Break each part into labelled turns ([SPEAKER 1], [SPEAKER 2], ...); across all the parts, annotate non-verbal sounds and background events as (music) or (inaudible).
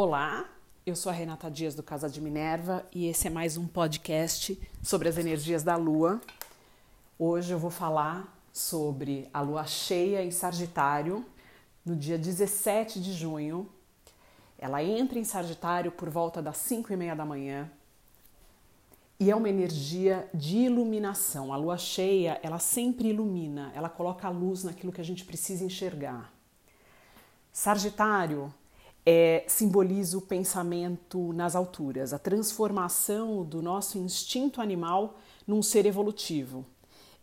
[SPEAKER 1] Olá, eu sou a Renata Dias do Casa de Minerva e esse é mais um podcast sobre as energias da Lua. Hoje eu vou falar sobre a Lua cheia em Sagitário no dia 17 de junho. Ela entra em Sagitário por volta das 5 e meia da manhã e é uma energia de iluminação. A Lua cheia, ela sempre ilumina, ela coloca a luz naquilo que a gente precisa enxergar. Sagitário é, simboliza o pensamento nas alturas, a transformação do nosso instinto animal num ser evolutivo.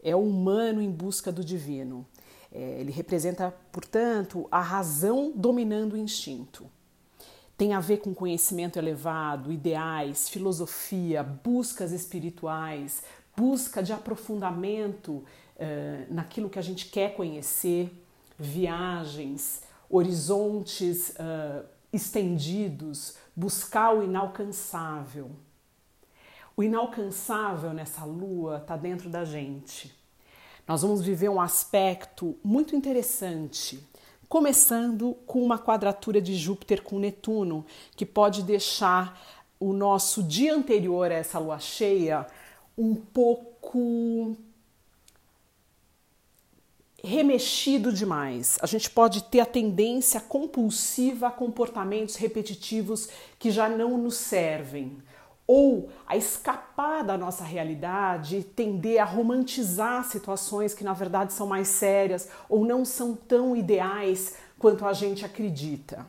[SPEAKER 1] É o humano em busca do divino. É, ele representa, portanto, a razão dominando o instinto. Tem a ver com conhecimento elevado, ideais, filosofia, buscas espirituais, busca de aprofundamento uh, naquilo que a gente quer conhecer, viagens, horizontes uh, estendidos, buscar o inalcançável. O inalcançável nessa lua está dentro da gente. Nós vamos viver um aspecto muito interessante, começando com uma quadratura de Júpiter com Netuno, que pode deixar o nosso dia anterior a essa lua cheia um pouco remexido demais. A gente pode ter a tendência compulsiva a comportamentos repetitivos que já não nos servem. Ou a escapar da nossa realidade tender a romantizar situações que na verdade são mais sérias ou não são tão ideais quanto a gente acredita.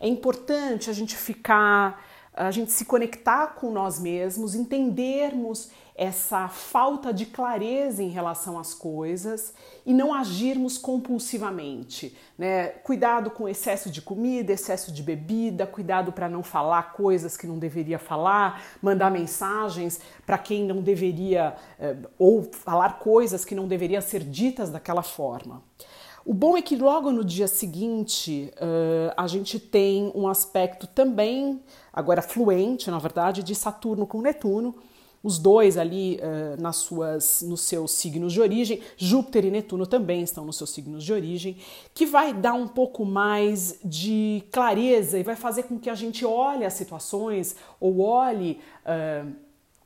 [SPEAKER 1] É importante a gente ficar, a gente se conectar com nós mesmos, entendermos essa falta de clareza em relação às coisas e não agirmos compulsivamente. Né? Cuidado com excesso de comida, excesso de bebida, cuidado para não falar coisas que não deveria falar, mandar mensagens para quem não deveria, eh, ou falar coisas que não deveriam ser ditas daquela forma. O bom é que logo no dia seguinte uh, a gente tem um aspecto também, agora fluente, na verdade, de Saturno com Netuno, os dois ali uh, nas suas, nos seus signos de origem, Júpiter e Netuno também estão nos seus signos de origem, que vai dar um pouco mais de clareza e vai fazer com que a gente olhe as situações ou olhe uh,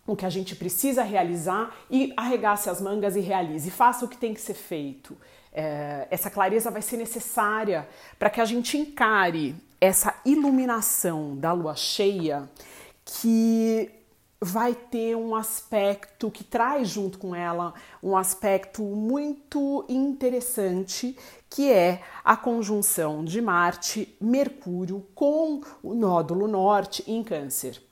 [SPEAKER 1] o que a gente precisa realizar e arregace as mangas e realize, faça o que tem que ser feito. Uh, essa clareza vai ser necessária para que a gente encare essa iluminação da lua cheia que vai ter um aspecto que traz junto com ela um aspecto muito interessante, que é a conjunção de Marte, Mercúrio com o nódulo norte em Câncer.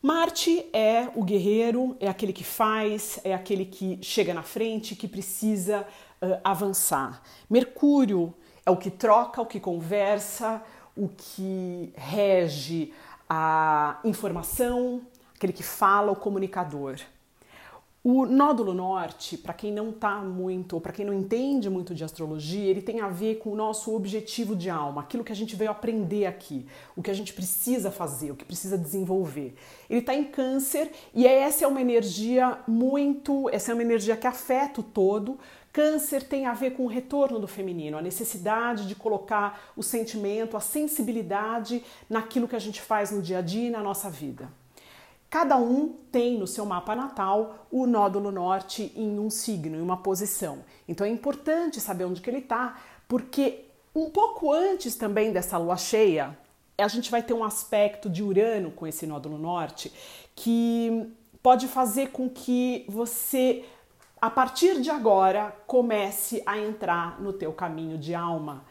[SPEAKER 1] Marte é o guerreiro, é aquele que faz, é aquele que chega na frente, que precisa uh, avançar. Mercúrio é o que troca, o que conversa, o que rege a informação, aquele que fala, o comunicador. O nódulo norte, para quem não está muito, ou para quem não entende muito de astrologia, ele tem a ver com o nosso objetivo de alma, aquilo que a gente veio aprender aqui, o que a gente precisa fazer, o que precisa desenvolver. Ele está em câncer e essa é uma energia muito, essa é uma energia que afeta o todo. Câncer tem a ver com o retorno do feminino, a necessidade de colocar o sentimento, a sensibilidade naquilo que a gente faz no dia a dia e na nossa vida. Cada um tem no seu mapa natal o nódulo norte em um signo, em uma posição. Então é importante saber onde que ele está, porque um pouco antes também dessa lua cheia, a gente vai ter um aspecto de Urano com esse nódulo norte que pode fazer com que você a partir de agora comece a entrar no teu caminho de alma.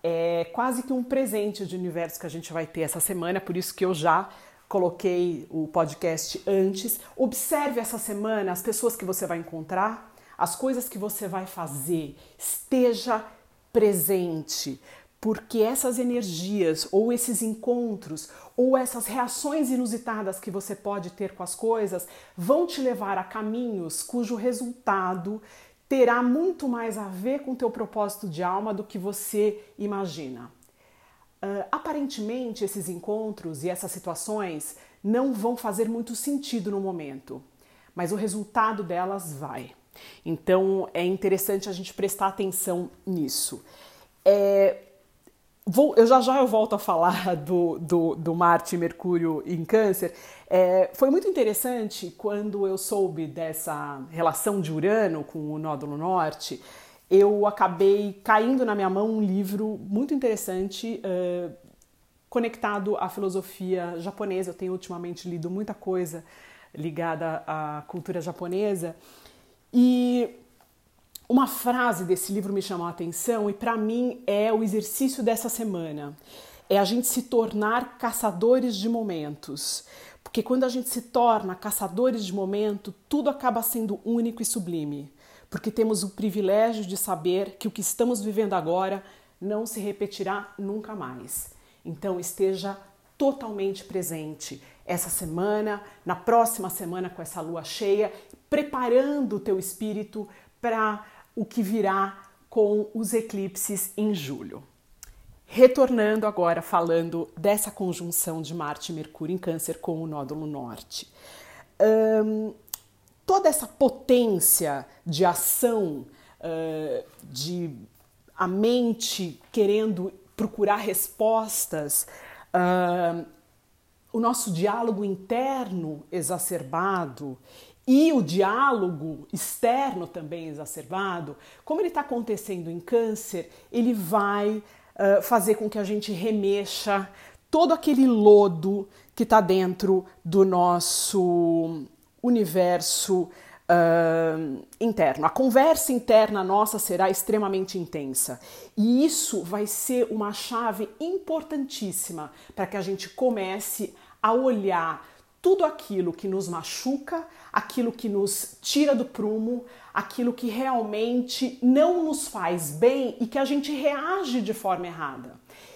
[SPEAKER 1] É quase que um presente de universo que a gente vai ter essa semana, por isso que eu já coloquei o podcast antes. Observe essa semana as pessoas que você vai encontrar, as coisas que você vai fazer. Esteja presente, porque essas energias, ou esses encontros, ou essas reações inusitadas que você pode ter com as coisas, vão te levar a caminhos cujo resultado terá muito mais a ver com o teu propósito de alma do que você imagina. Uh, aparentemente, esses encontros e essas situações não vão fazer muito sentido no momento, mas o resultado delas vai. Então é interessante a gente prestar atenção nisso. É, vou, eu já já eu volto a falar (laughs) do, do, do Marte e Mercúrio em Câncer. É, foi muito interessante quando eu soube dessa relação de Urano com o nódulo norte. Eu acabei caindo na minha mão um livro muito interessante uh, conectado à filosofia japonesa. Eu tenho ultimamente lido muita coisa ligada à cultura japonesa e uma frase desse livro me chamou a atenção e para mim é o exercício dessa semana. É a gente se tornar caçadores de momentos. Porque quando a gente se torna caçadores de momento, tudo acaba sendo único e sublime. Porque temos o privilégio de saber que o que estamos vivendo agora não se repetirá nunca mais. Então esteja totalmente presente essa semana, na próxima semana com essa lua cheia, preparando o teu espírito para o que virá com os eclipses em julho. Retornando agora falando dessa conjunção de Marte e Mercúrio em Câncer com o nódulo norte. Um, toda essa potência de ação, uh, de a mente querendo procurar respostas, uh, o nosso diálogo interno exacerbado e o diálogo externo também exacerbado, como ele está acontecendo em câncer, ele vai uh, fazer com que a gente remexa todo aquele lodo que está dentro do nosso universo uh, interno. A conversa interna nossa será extremamente intensa e isso vai ser uma chave importantíssima para que a gente comece a olhar tudo aquilo que nos machuca, aquilo que nos tira do prumo, aquilo que realmente não nos faz bem e que a gente reage de forma errada.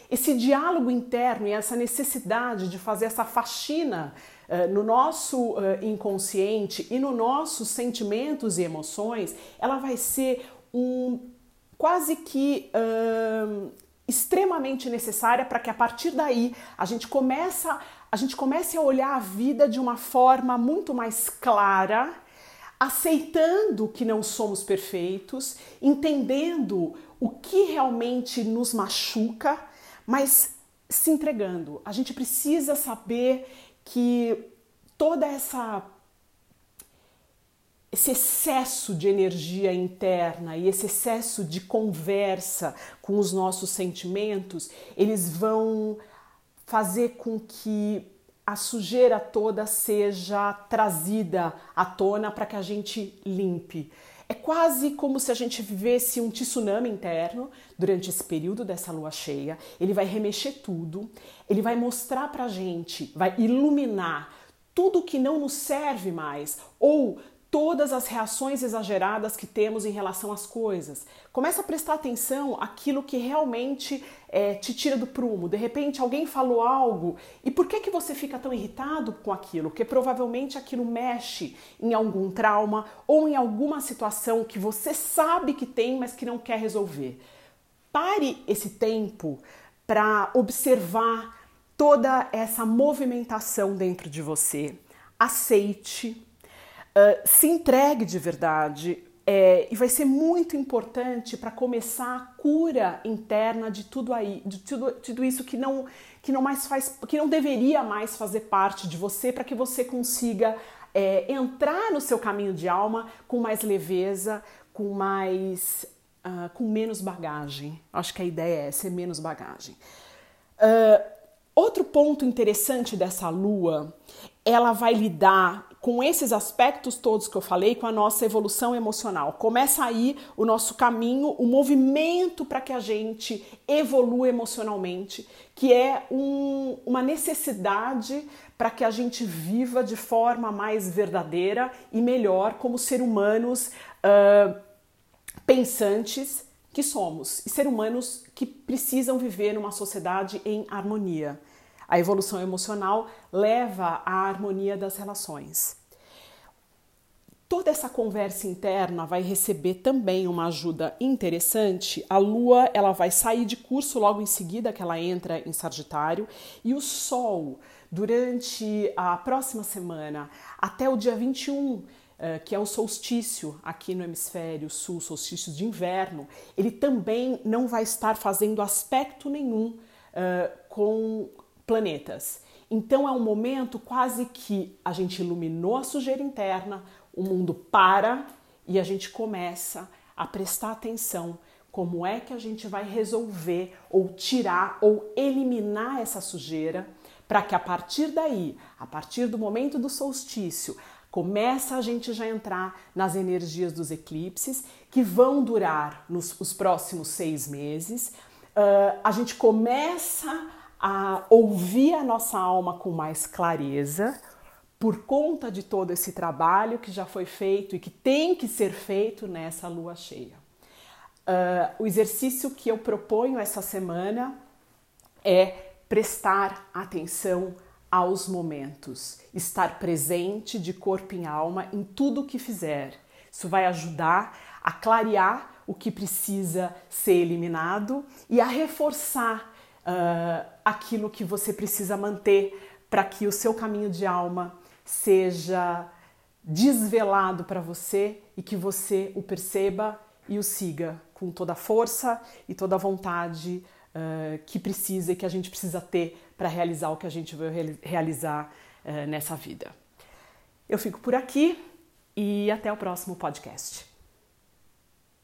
[SPEAKER 1] Esse diálogo interno e essa necessidade de fazer essa faxina no nosso uh, inconsciente e nos nossos sentimentos e emoções, ela vai ser um quase que uh, extremamente necessária para que a partir daí a gente começa a gente comece a olhar a vida de uma forma muito mais clara, aceitando que não somos perfeitos, entendendo o que realmente nos machuca, mas se entregando. A gente precisa saber que toda essa esse excesso de energia interna e esse excesso de conversa com os nossos sentimentos, eles vão fazer com que a sujeira toda seja trazida à tona para que a gente limpe. É quase como se a gente vivesse um tsunami interno durante esse período dessa lua cheia. Ele vai remexer tudo, ele vai mostrar para a gente, vai iluminar tudo que não nos serve mais ou todas as reações exageradas que temos em relação às coisas. Começa a prestar atenção aquilo que realmente é, te tira do prumo. De repente alguém falou algo e por que que você fica tão irritado com aquilo? Porque provavelmente aquilo mexe em algum trauma ou em alguma situação que você sabe que tem, mas que não quer resolver. Pare esse tempo para observar toda essa movimentação dentro de você. Aceite, ah, se entregue de verdade. É, e vai ser muito importante para começar a cura interna de tudo aí, de tudo, tudo isso que não, que não mais faz, que não deveria mais fazer parte de você, para que você consiga é, entrar no seu caminho de alma com mais leveza, com mais, uh, com menos bagagem. Acho que a ideia é ser menos bagagem. Uh, outro ponto interessante dessa lua, ela vai lidar com esses aspectos todos que eu falei, com a nossa evolução emocional. Começa aí o nosso caminho, o movimento para que a gente evolua emocionalmente, que é um, uma necessidade para que a gente viva de forma mais verdadeira e melhor como ser humanos uh, pensantes que somos e ser humanos que precisam viver numa sociedade em harmonia. A evolução emocional leva à harmonia das relações. Toda essa conversa interna vai receber também uma ajuda interessante. A Lua ela vai sair de curso logo em seguida que ela entra em Sagitário e o Sol durante a próxima semana até o dia 21 uh, que é o solstício aqui no hemisfério sul, solstício de inverno, ele também não vai estar fazendo aspecto nenhum uh, com planetas. Então é um momento quase que a gente iluminou a sujeira interna, o mundo para e a gente começa a prestar atenção como é que a gente vai resolver ou tirar ou eliminar essa sujeira para que a partir daí, a partir do momento do solstício, começa a gente já entrar nas energias dos eclipses que vão durar nos os próximos seis meses. Uh, a gente começa a ouvir a nossa alma com mais clareza por conta de todo esse trabalho que já foi feito e que tem que ser feito nessa lua cheia. Uh, o exercício que eu proponho essa semana é prestar atenção aos momentos, estar presente de corpo e alma em tudo o que fizer. Isso vai ajudar a clarear o que precisa ser eliminado e a reforçar uh, aquilo que você precisa manter para que o seu caminho de alma seja desvelado para você e que você o perceba e o siga com toda a força e toda a vontade uh, que precisa e que a gente precisa ter para realizar o que a gente vai realizar uh, nessa vida. Eu fico por aqui e até o próximo podcast.